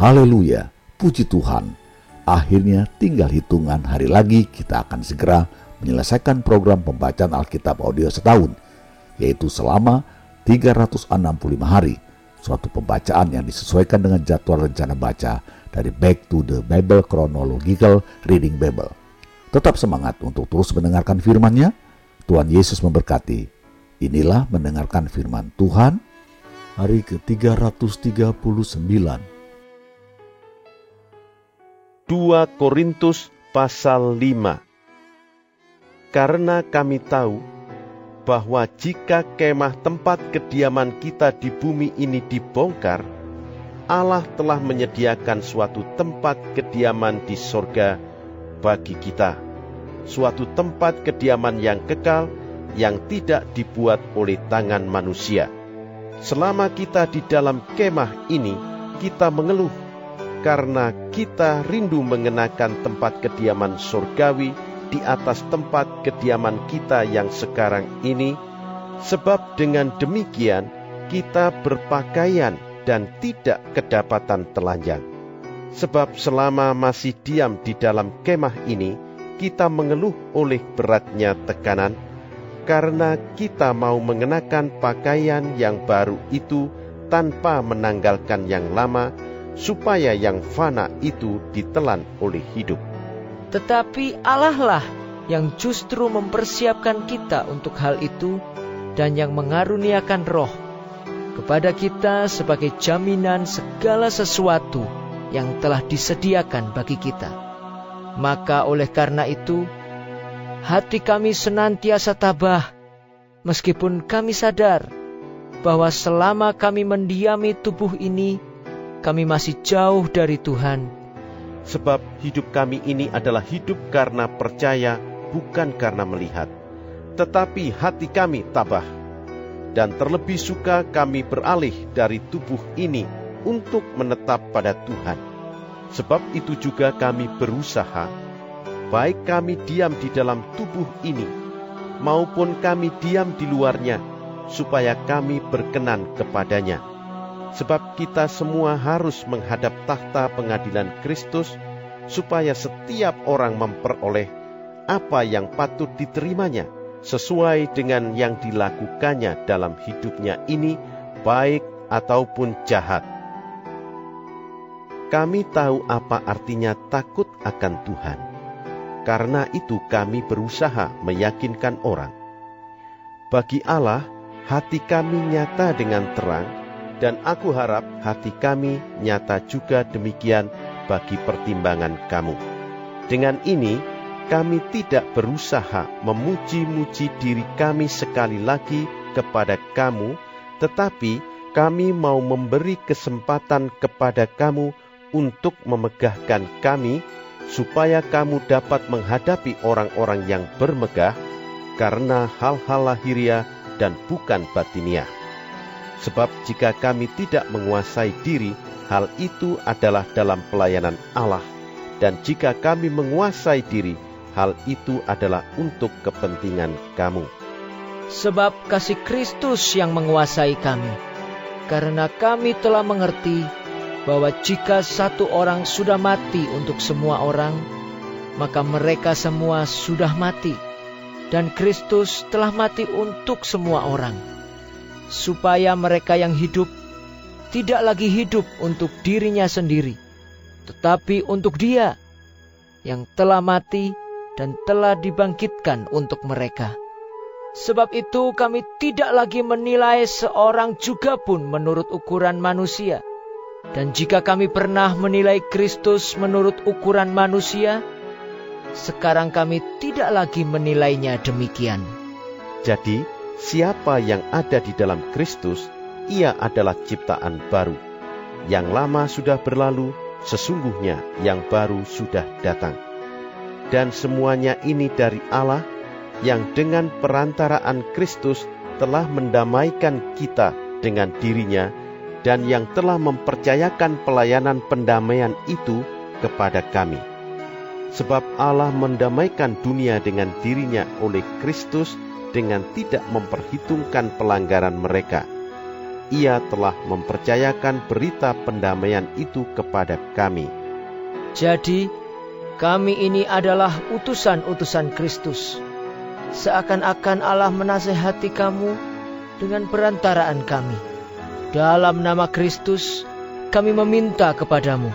Haleluya, puji Tuhan. Akhirnya tinggal hitungan hari lagi kita akan segera menyelesaikan program pembacaan Alkitab audio setahun, yaitu selama 365 hari, suatu pembacaan yang disesuaikan dengan jadwal rencana baca dari Back to the Bible Chronological Reading Bible. Tetap semangat untuk terus mendengarkan firman-Nya. Tuhan Yesus memberkati. Inilah mendengarkan firman Tuhan hari ke-339 2 Korintus pasal 5 Karena kami tahu bahwa jika kemah tempat kediaman kita di bumi ini dibongkar, Allah telah menyediakan suatu tempat kediaman di sorga bagi kita, suatu tempat kediaman yang kekal yang tidak dibuat oleh tangan manusia. Selama kita di dalam kemah ini, kita mengeluh karena kita rindu mengenakan tempat kediaman surgawi di atas tempat kediaman kita yang sekarang ini, sebab dengan demikian kita berpakaian dan tidak kedapatan telanjang. Sebab selama masih diam di dalam kemah ini, kita mengeluh oleh beratnya tekanan, karena kita mau mengenakan pakaian yang baru itu tanpa menanggalkan yang lama, supaya yang fana itu ditelan oleh hidup. Tetapi Allah lah yang justru mempersiapkan kita untuk hal itu dan yang mengaruniakan roh kepada kita sebagai jaminan segala sesuatu yang telah disediakan bagi kita. Maka oleh karena itu, hati kami senantiasa tabah, meskipun kami sadar bahwa selama kami mendiami tubuh ini, kami masih jauh dari Tuhan. Sebab hidup kami ini adalah hidup karena percaya, bukan karena melihat. Tetapi hati kami tabah, dan terlebih suka kami beralih dari tubuh ini untuk menetap pada Tuhan. Sebab itu juga kami berusaha, baik kami diam di dalam tubuh ini, maupun kami diam di luarnya, supaya kami berkenan kepadanya sebab kita semua harus menghadap tahta pengadilan Kristus, supaya setiap orang memperoleh apa yang patut diterimanya sesuai dengan yang dilakukannya dalam hidupnya ini, baik ataupun jahat. Kami tahu apa artinya takut akan Tuhan. Karena itu, kami berusaha meyakinkan orang. Bagi Allah, hati kami nyata dengan terang dan aku harap hati kami nyata juga demikian bagi pertimbangan kamu. Dengan ini, kami tidak berusaha memuji-muji diri kami sekali lagi kepada kamu, tetapi kami mau memberi kesempatan kepada kamu untuk memegahkan kami, supaya kamu dapat menghadapi orang-orang yang bermegah karena hal-hal lahiriah dan bukan batiniah. Sebab jika kami tidak menguasai diri, hal itu adalah dalam pelayanan Allah. Dan jika kami menguasai diri, hal itu adalah untuk kepentingan kamu. Sebab kasih Kristus yang menguasai kami. Karena kami telah mengerti bahwa jika satu orang sudah mati untuk semua orang, maka mereka semua sudah mati. Dan Kristus telah mati untuk semua orang supaya mereka yang hidup tidak lagi hidup untuk dirinya sendiri, tetapi untuk Dia yang telah mati dan telah dibangkitkan untuk mereka. Sebab itu, kami tidak lagi menilai seorang juga pun menurut ukuran manusia, dan jika kami pernah menilai Kristus menurut ukuran manusia, sekarang kami tidak lagi menilainya demikian. Jadi, Siapa yang ada di dalam Kristus, ia adalah ciptaan baru. Yang lama sudah berlalu, sesungguhnya yang baru sudah datang. Dan semuanya ini dari Allah, yang dengan perantaraan Kristus telah mendamaikan kita dengan dirinya, dan yang telah mempercayakan pelayanan pendamaian itu kepada kami. Sebab Allah mendamaikan dunia dengan dirinya oleh Kristus, dengan tidak memperhitungkan pelanggaran mereka, ia telah mempercayakan berita pendamaian itu kepada kami. Jadi, kami ini adalah utusan-utusan Kristus. Seakan-akan Allah menasehati kamu dengan perantaraan kami. Dalam nama Kristus, kami meminta kepadamu.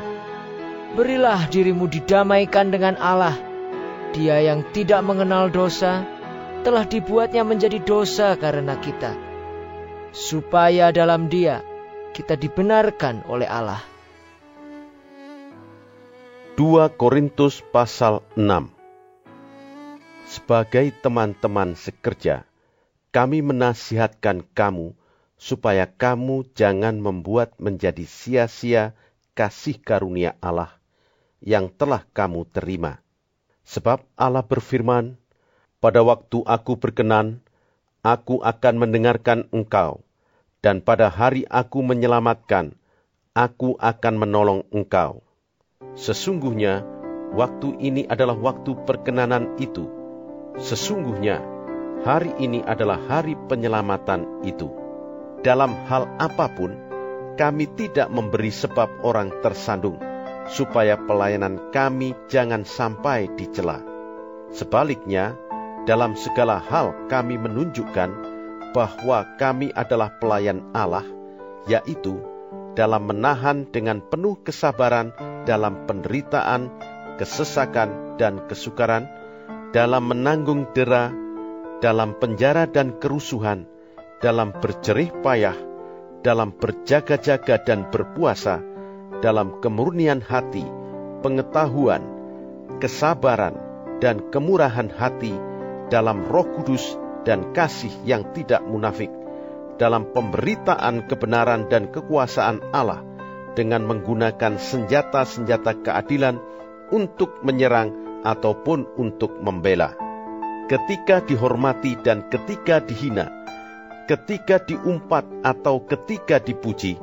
Berilah dirimu didamaikan dengan Allah. Dia yang tidak mengenal dosa, telah dibuatnya menjadi dosa karena kita. Supaya dalam dia, kita dibenarkan oleh Allah. 2 Korintus pasal 6 Sebagai teman-teman sekerja, kami menasihatkan kamu supaya kamu jangan membuat menjadi sia-sia kasih karunia Allah yang telah kamu terima. Sebab Allah berfirman, "Pada waktu aku berkenan, aku akan mendengarkan engkau, dan pada hari aku menyelamatkan, aku akan menolong engkau." Sesungguhnya, waktu ini adalah waktu perkenanan itu. Sesungguhnya, hari ini adalah hari penyelamatan itu. Dalam hal apa pun, kami tidak memberi sebab orang tersandung, supaya pelayanan kami jangan sampai dicela. Sebaliknya, dalam segala hal kami menunjukkan bahwa kami adalah pelayan Allah, yaitu dalam menahan dengan penuh kesabaran dalam penderitaan, kesesakan, dan kesukaran, dalam menanggung dera, dalam penjara dan kerusuhan, dalam berjerih payah, dalam berjaga-jaga dan berpuasa, dalam kemurnian hati, pengetahuan, kesabaran, dan kemurahan hati, dalam roh kudus dan kasih yang tidak munafik, dalam pemberitaan kebenaran dan kekuasaan Allah, dengan menggunakan senjata-senjata keadilan untuk menyerang ataupun untuk membela. Ketika dihormati dan ketika dihina, ketika diumpat atau ketika dipuji,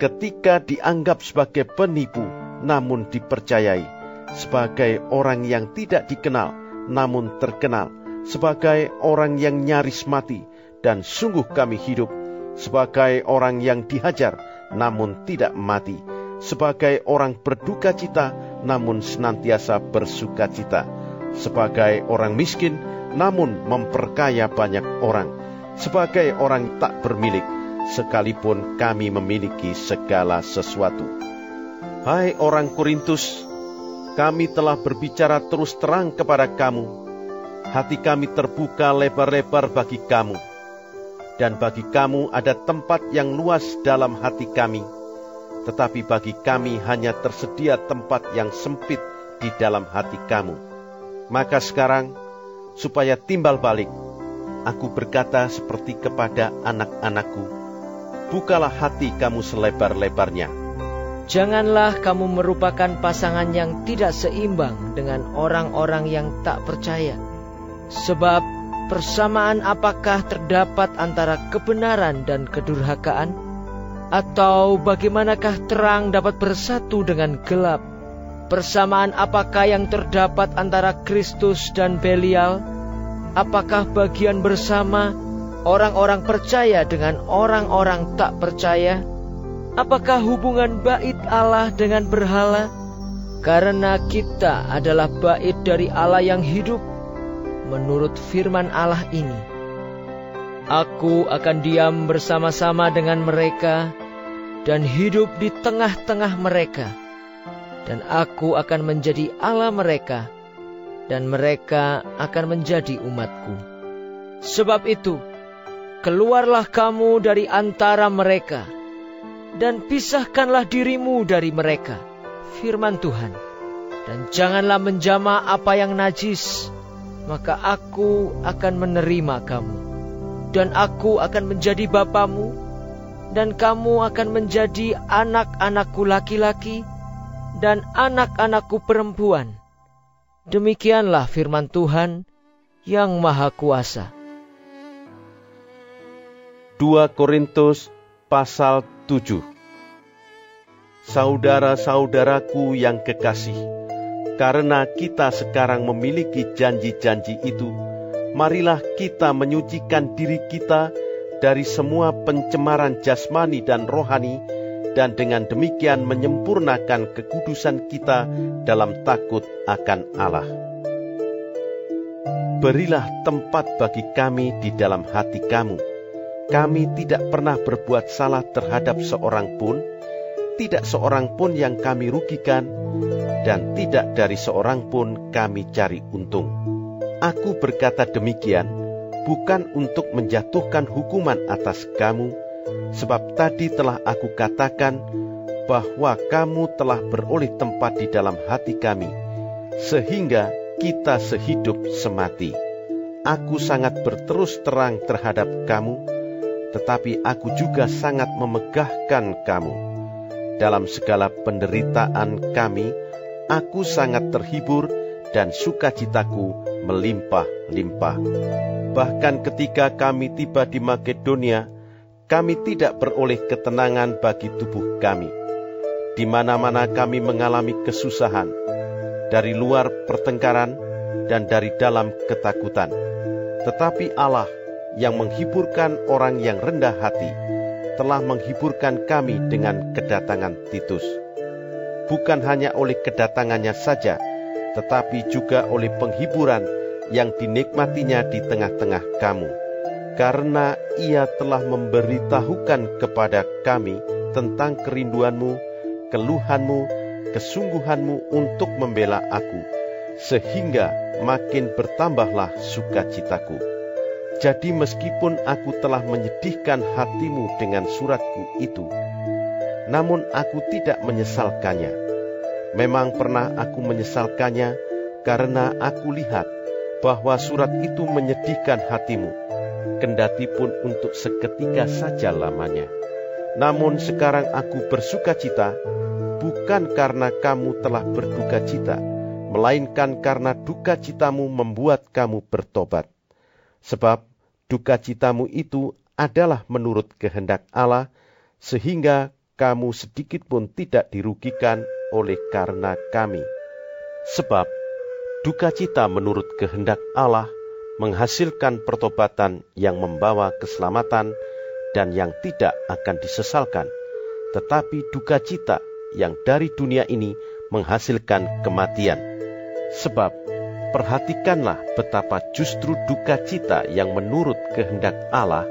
ketika dianggap sebagai penipu namun dipercayai, sebagai orang yang tidak dikenal namun terkenal, sebagai orang yang nyaris mati dan sungguh kami hidup, sebagai orang yang dihajar namun tidak mati, sebagai orang berduka cita, namun senantiasa bersuka cita, sebagai orang miskin, namun memperkaya banyak orang, sebagai orang tak bermilik, sekalipun kami memiliki segala sesuatu. Hai orang Korintus, kami telah berbicara terus terang kepada kamu. Hati kami terbuka lebar-lebar bagi kamu dan bagi kamu ada tempat yang luas dalam hati kami. Tetapi bagi kami hanya tersedia tempat yang sempit di dalam hati kamu. Maka sekarang, supaya timbal balik, aku berkata seperti kepada anak-anakku, bukalah hati kamu selebar-lebarnya. Janganlah kamu merupakan pasangan yang tidak seimbang dengan orang-orang yang tak percaya. Sebab persamaan apakah terdapat antara kebenaran dan kedurhakaan? Atau bagaimanakah terang dapat bersatu dengan gelap? Persamaan apakah yang terdapat antara Kristus dan Belial? Apakah bagian bersama orang-orang percaya dengan orang-orang tak percaya? Apakah hubungan bait Allah dengan berhala? Karena kita adalah bait dari Allah yang hidup menurut firman Allah ini. Aku akan diam bersama-sama dengan mereka dan hidup di tengah-tengah mereka. Dan aku akan menjadi Allah mereka dan mereka akan menjadi umatku. Sebab itu, keluarlah kamu dari antara mereka dan pisahkanlah dirimu dari mereka. Firman Tuhan. Dan janganlah menjamah apa yang najis maka aku akan menerima kamu, dan aku akan menjadi bapamu, dan kamu akan menjadi anak-anakku laki-laki dan anak-anakku perempuan. Demikianlah firman Tuhan yang Maha Kuasa. 2 Korintus pasal 7 Saudara-saudaraku yang kekasih, karena kita sekarang memiliki janji-janji itu, marilah kita menyucikan diri kita dari semua pencemaran jasmani dan rohani, dan dengan demikian menyempurnakan kekudusan kita dalam takut akan Allah. Berilah tempat bagi kami di dalam hati kamu. Kami tidak pernah berbuat salah terhadap seorang pun, tidak seorang pun yang kami rugikan, dan tidak dari seorang pun kami cari untung. Aku berkata demikian bukan untuk menjatuhkan hukuman atas kamu, sebab tadi telah aku katakan bahwa kamu telah beroleh tempat di dalam hati kami, sehingga kita sehidup semati. Aku sangat berterus terang terhadap kamu, tetapi aku juga sangat memegahkan kamu. Dalam segala penderitaan kami, aku sangat terhibur dan sukacitaku melimpah-limpah. Bahkan ketika kami tiba di Makedonia, kami tidak beroleh ketenangan bagi tubuh kami. Di mana-mana kami mengalami kesusahan, dari luar pertengkaran dan dari dalam ketakutan. Tetapi Allah yang menghiburkan orang yang rendah hati, telah menghiburkan kami dengan kedatangan Titus. Bukan hanya oleh kedatangannya saja, tetapi juga oleh penghiburan yang dinikmatinya di tengah-tengah kamu, karena ia telah memberitahukan kepada kami tentang kerinduanmu, keluhanmu, kesungguhanmu untuk membela aku, sehingga makin bertambahlah sukacitaku. Jadi meskipun aku telah menyedihkan hatimu dengan suratku itu, namun aku tidak menyesalkannya. Memang pernah aku menyesalkannya karena aku lihat bahwa surat itu menyedihkan hatimu, kendati pun untuk seketika saja lamanya. Namun sekarang aku bersuka cita, bukan karena kamu telah berduka cita, melainkan karena duka citamu membuat kamu bertobat. Sebab duka citamu itu adalah menurut kehendak Allah, sehingga kamu sedikit pun tidak dirugikan oleh karena kami. Sebab Duka cita menurut kehendak Allah menghasilkan pertobatan yang membawa keselamatan dan yang tidak akan disesalkan, tetapi duka cita yang dari dunia ini menghasilkan kematian. Sebab perhatikanlah betapa justru duka cita yang menurut kehendak Allah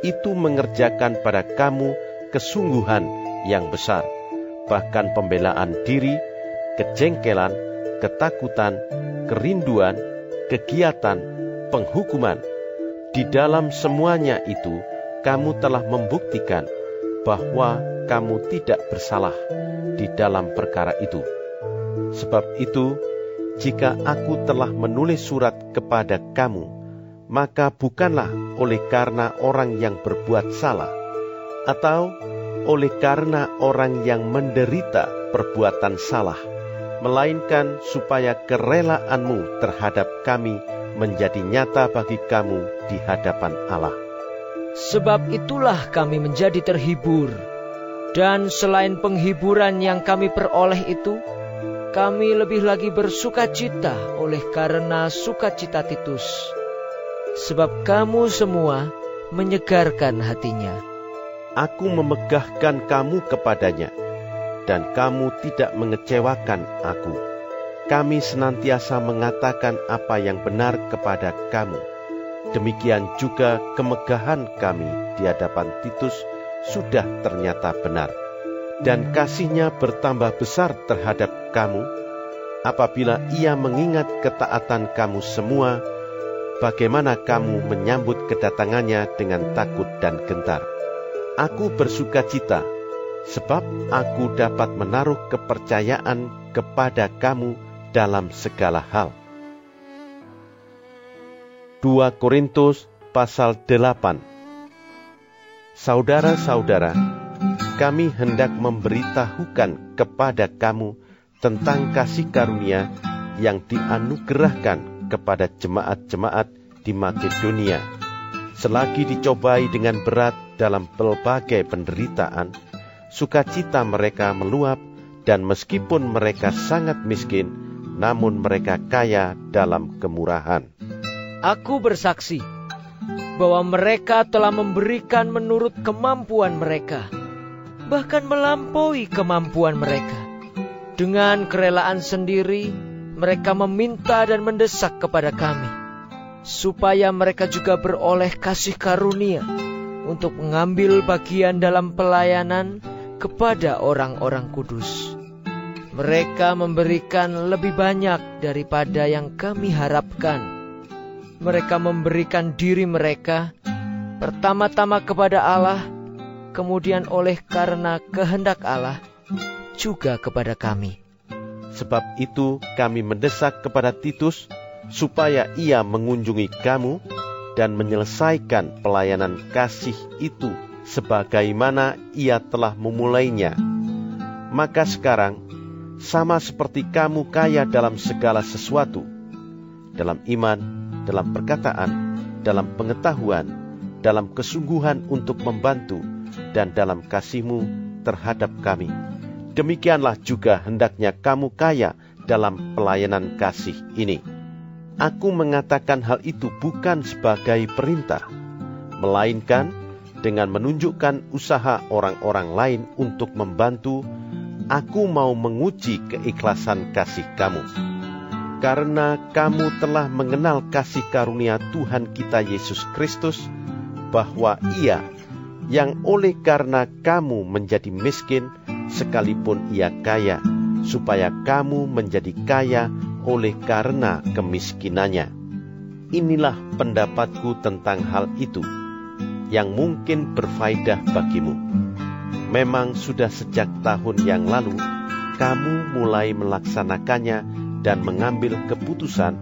itu mengerjakan pada kamu kesungguhan yang besar, bahkan pembelaan diri, kejengkelan, ketakutan, kerinduan, kegiatan, penghukuman. Di dalam semuanya itu, kamu telah membuktikan bahwa kamu tidak bersalah di dalam perkara itu. Sebab itu, jika aku telah menulis surat kepada kamu, maka bukanlah oleh karena orang yang berbuat salah, atau oleh karena orang yang menderita perbuatan salah melainkan supaya kerelaanmu terhadap kami menjadi nyata bagi kamu di hadapan Allah. Sebab itulah kami menjadi terhibur, dan selain penghiburan yang kami peroleh itu, kami lebih lagi bersuka cita oleh karena sukacita Titus. Sebab kamu semua menyegarkan hatinya. Aku memegahkan kamu kepadanya dan kamu tidak mengecewakan aku. Kami senantiasa mengatakan apa yang benar kepada kamu. Demikian juga kemegahan kami di hadapan Titus sudah ternyata benar. Dan kasihnya bertambah besar terhadap kamu, apabila ia mengingat ketaatan kamu semua, bagaimana kamu menyambut kedatangannya dengan takut dan gentar. Aku bersuka cita sebab aku dapat menaruh kepercayaan kepada kamu dalam segala hal. 2 Korintus pasal 8 Saudara-saudara, kami hendak memberitahukan kepada kamu tentang kasih karunia yang dianugerahkan kepada jemaat-jemaat di Makedonia. Selagi dicobai dengan berat dalam pelbagai penderitaan, sukacita mereka meluap, dan meskipun mereka sangat miskin, namun mereka kaya dalam kemurahan. Aku bersaksi bahwa mereka telah memberikan menurut kemampuan mereka, bahkan melampaui kemampuan mereka. Dengan kerelaan sendiri, mereka meminta dan mendesak kepada kami, supaya mereka juga beroleh kasih karunia untuk mengambil bagian dalam pelayanan kepada orang-orang kudus. Mereka memberikan lebih banyak daripada yang kami harapkan mereka memberikan diri mereka pertama-tama kepada Allah, kemudian oleh karena kehendak Allah juga kepada kami. Sebab itu kami mendesak kepada Titus supaya ia mengunjungi kamu dan menyelesaikan pelayanan kasih itu sebagaimana ia telah memulainya. Maka sekarang, sama seperti kamu kaya dalam segala sesuatu, dalam iman, dalam perkataan, dalam pengetahuan, dalam kesungguhan untuk membantu, dan dalam kasihmu terhadap kami. Demikianlah juga hendaknya kamu kaya dalam pelayanan kasih ini. Aku mengatakan hal itu bukan sebagai perintah, melainkan dengan menunjukkan usaha orang-orang lain untuk membantu, aku mau menguji keikhlasan kasih kamu. Karena kamu telah mengenal kasih karunia Tuhan kita Yesus Kristus, bahwa Ia yang oleh karena kamu menjadi miskin, sekalipun Ia kaya, supaya kamu menjadi kaya oleh karena kemiskinannya. Inilah pendapatku tentang hal itu, yang mungkin berfaedah bagimu. Memang sudah sejak tahun yang lalu, kamu mulai melaksanakannya dan mengambil keputusan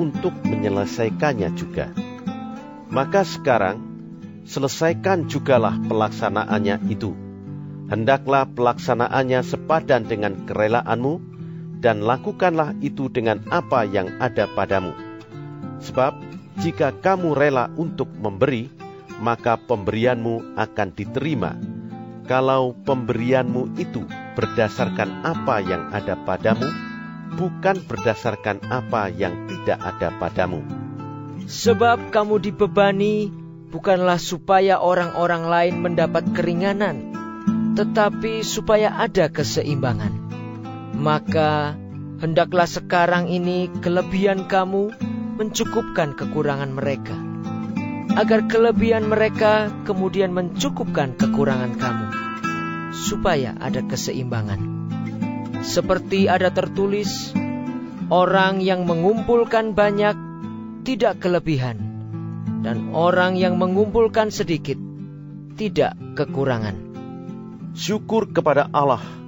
untuk menyelesaikannya juga. Maka sekarang, selesaikan jugalah pelaksanaannya itu. Hendaklah pelaksanaannya sepadan dengan kerelaanmu, dan lakukanlah itu dengan apa yang ada padamu. Sebab, jika kamu rela untuk memberi, maka pemberianmu akan diterima. Kalau pemberianmu itu berdasarkan apa yang ada padamu, bukan berdasarkan apa yang tidak ada padamu. Sebab kamu dibebani bukanlah supaya orang-orang lain mendapat keringanan, tetapi supaya ada keseimbangan. Maka hendaklah sekarang ini kelebihan kamu mencukupkan kekurangan mereka, agar kelebihan mereka kemudian mencukupkan kekurangan kamu, supaya ada keseimbangan. Seperti ada tertulis, orang yang mengumpulkan banyak tidak kelebihan, dan orang yang mengumpulkan sedikit tidak kekurangan. Syukur kepada Allah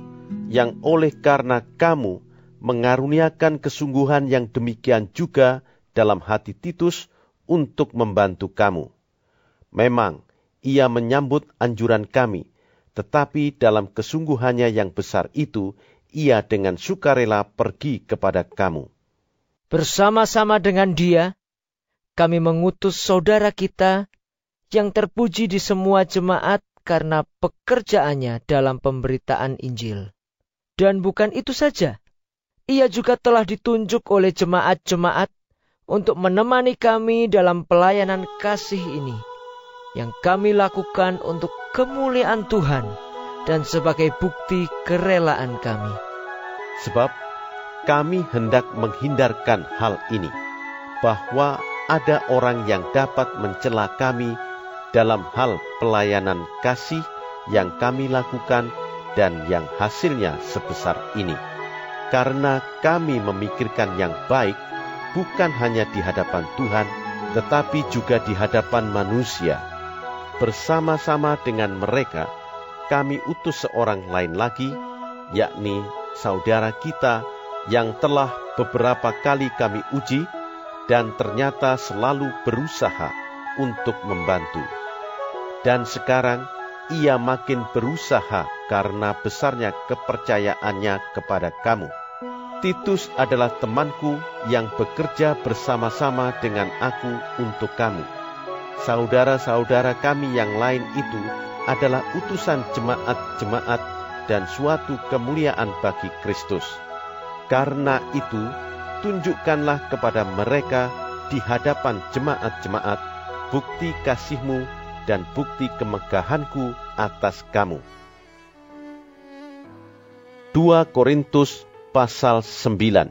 yang oleh karena kamu mengaruniakan kesungguhan yang demikian juga dalam hati Titus untuk membantu kamu. Memang ia menyambut anjuran kami, tetapi dalam kesungguhannya yang besar itu ia dengan sukarela pergi kepada kamu. Bersama-sama dengan dia, kami mengutus saudara kita yang terpuji di semua jemaat karena pekerjaannya dalam pemberitaan Injil. Dan bukan itu saja, ia juga telah ditunjuk oleh jemaat-jemaat untuk menemani kami dalam pelayanan kasih ini, yang kami lakukan untuk kemuliaan Tuhan dan sebagai bukti kerelaan kami. Sebab kami hendak menghindarkan hal ini, bahwa ada orang yang dapat mencela kami dalam hal pelayanan kasih yang kami lakukan dan yang hasilnya sebesar ini. Karena kami memikirkan yang baik bukan hanya di hadapan Tuhan, tetapi juga di hadapan manusia. Bersama-sama dengan mereka, kami utus seorang lain lagi, yakni saudara kita yang telah beberapa kali kami uji dan ternyata selalu berusaha untuk membantu. Dan sekarang ia makin berusaha karena besarnya kepercayaannya kepada kamu. Titus adalah temanku yang bekerja bersama-sama dengan aku untuk kamu. Saudara-saudara kami yang lain itu adalah utusan jemaat-jemaat dan suatu kemuliaan bagi Kristus. Karena itu, tunjukkanlah kepada mereka di hadapan jemaat-jemaat bukti kasihmu dan bukti kemegahanku atas kamu. 2 Korintus pasal 9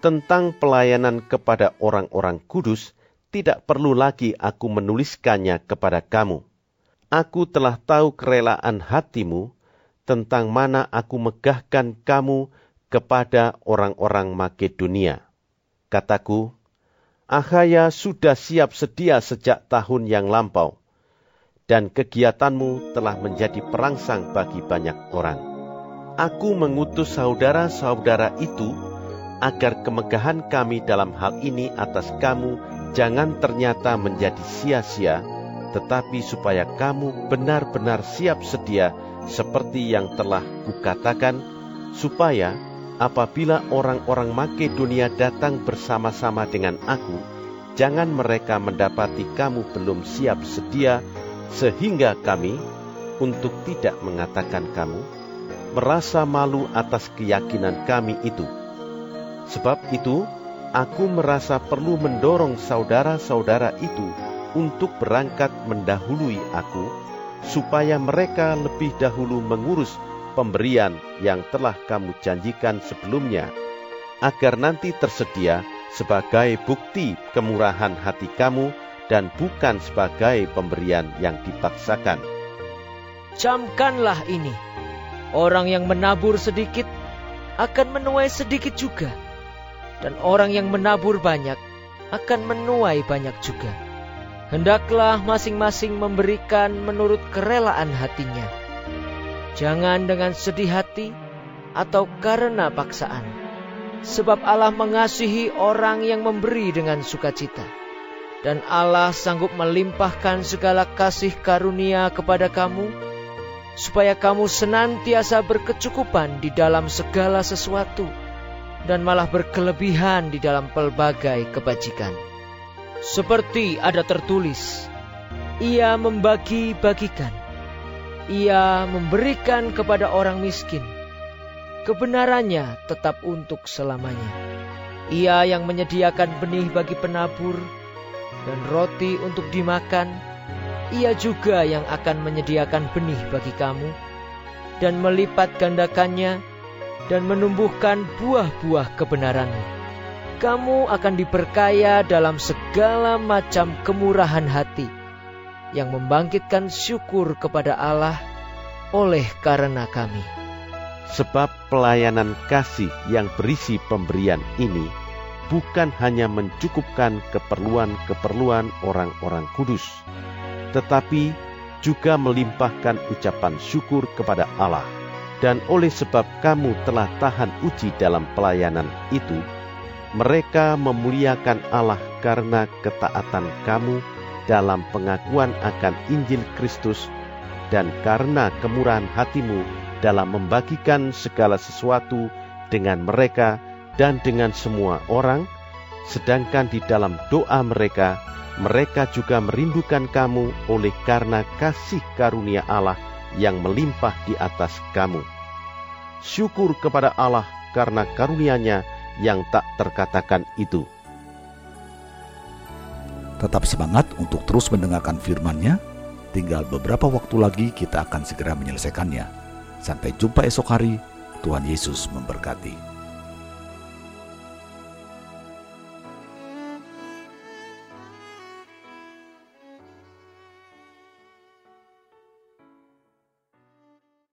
Tentang pelayanan kepada orang-orang kudus, tidak perlu lagi aku menuliskannya kepada kamu. Aku telah tahu kerelaan hatimu tentang mana aku megahkan kamu kepada orang-orang Makedonia. Kataku, Ahaya sudah siap sedia sejak tahun yang lampau, dan kegiatanmu telah menjadi perangsang bagi banyak orang. Aku mengutus saudara-saudara itu agar kemegahan kami dalam hal ini atas kamu jangan ternyata menjadi sia-sia, tetapi supaya kamu benar-benar siap sedia seperti yang telah kukatakan, supaya apabila orang-orang Makedonia datang bersama-sama dengan aku, jangan mereka mendapati kamu belum siap sedia, sehingga kami, untuk tidak mengatakan kamu, merasa malu atas keyakinan kami itu. Sebab itu, aku merasa perlu mendorong saudara-saudara itu untuk berangkat mendahului aku, supaya mereka lebih dahulu mengurus pemberian yang telah kamu janjikan sebelumnya, agar nanti tersedia sebagai bukti kemurahan hati kamu dan bukan sebagai pemberian yang dipaksakan. Camkanlah ini, orang yang menabur sedikit akan menuai sedikit juga dan orang yang menabur banyak akan menuai banyak juga. Hendaklah masing-masing memberikan menurut kerelaan hatinya. Jangan dengan sedih hati atau karena paksaan. Sebab Allah mengasihi orang yang memberi dengan sukacita. Dan Allah sanggup melimpahkan segala kasih karunia kepada kamu, supaya kamu senantiasa berkecukupan di dalam segala sesuatu dan malah berkelebihan di dalam pelbagai kebajikan. Seperti ada tertulis, ia membagi-bagikan, ia memberikan kepada orang miskin. Kebenarannya tetap untuk selamanya. Ia yang menyediakan benih bagi penabur dan roti untuk dimakan, ia juga yang akan menyediakan benih bagi kamu dan melipat gandakannya dan menumbuhkan buah-buah kebenaranmu. Kamu akan diperkaya dalam segala macam kemurahan hati yang membangkitkan syukur kepada Allah oleh karena kami. Sebab pelayanan kasih yang berisi pemberian ini bukan hanya mencukupkan keperluan-keperluan orang-orang kudus, tetapi juga melimpahkan ucapan syukur kepada Allah dan oleh sebab kamu telah tahan uji dalam pelayanan itu, mereka memuliakan Allah karena ketaatan kamu dalam pengakuan akan Injil Kristus dan karena kemurahan hatimu dalam membagikan segala sesuatu dengan mereka dan dengan semua orang, sedangkan di dalam doa mereka, mereka juga merindukan kamu oleh karena kasih karunia Allah yang melimpah di atas kamu. Syukur kepada Allah karena karunia-Nya yang tak terkatakan itu. Tetap semangat untuk terus mendengarkan firman-Nya. Tinggal beberapa waktu lagi kita akan segera menyelesaikannya. Sampai jumpa esok hari. Tuhan Yesus memberkati.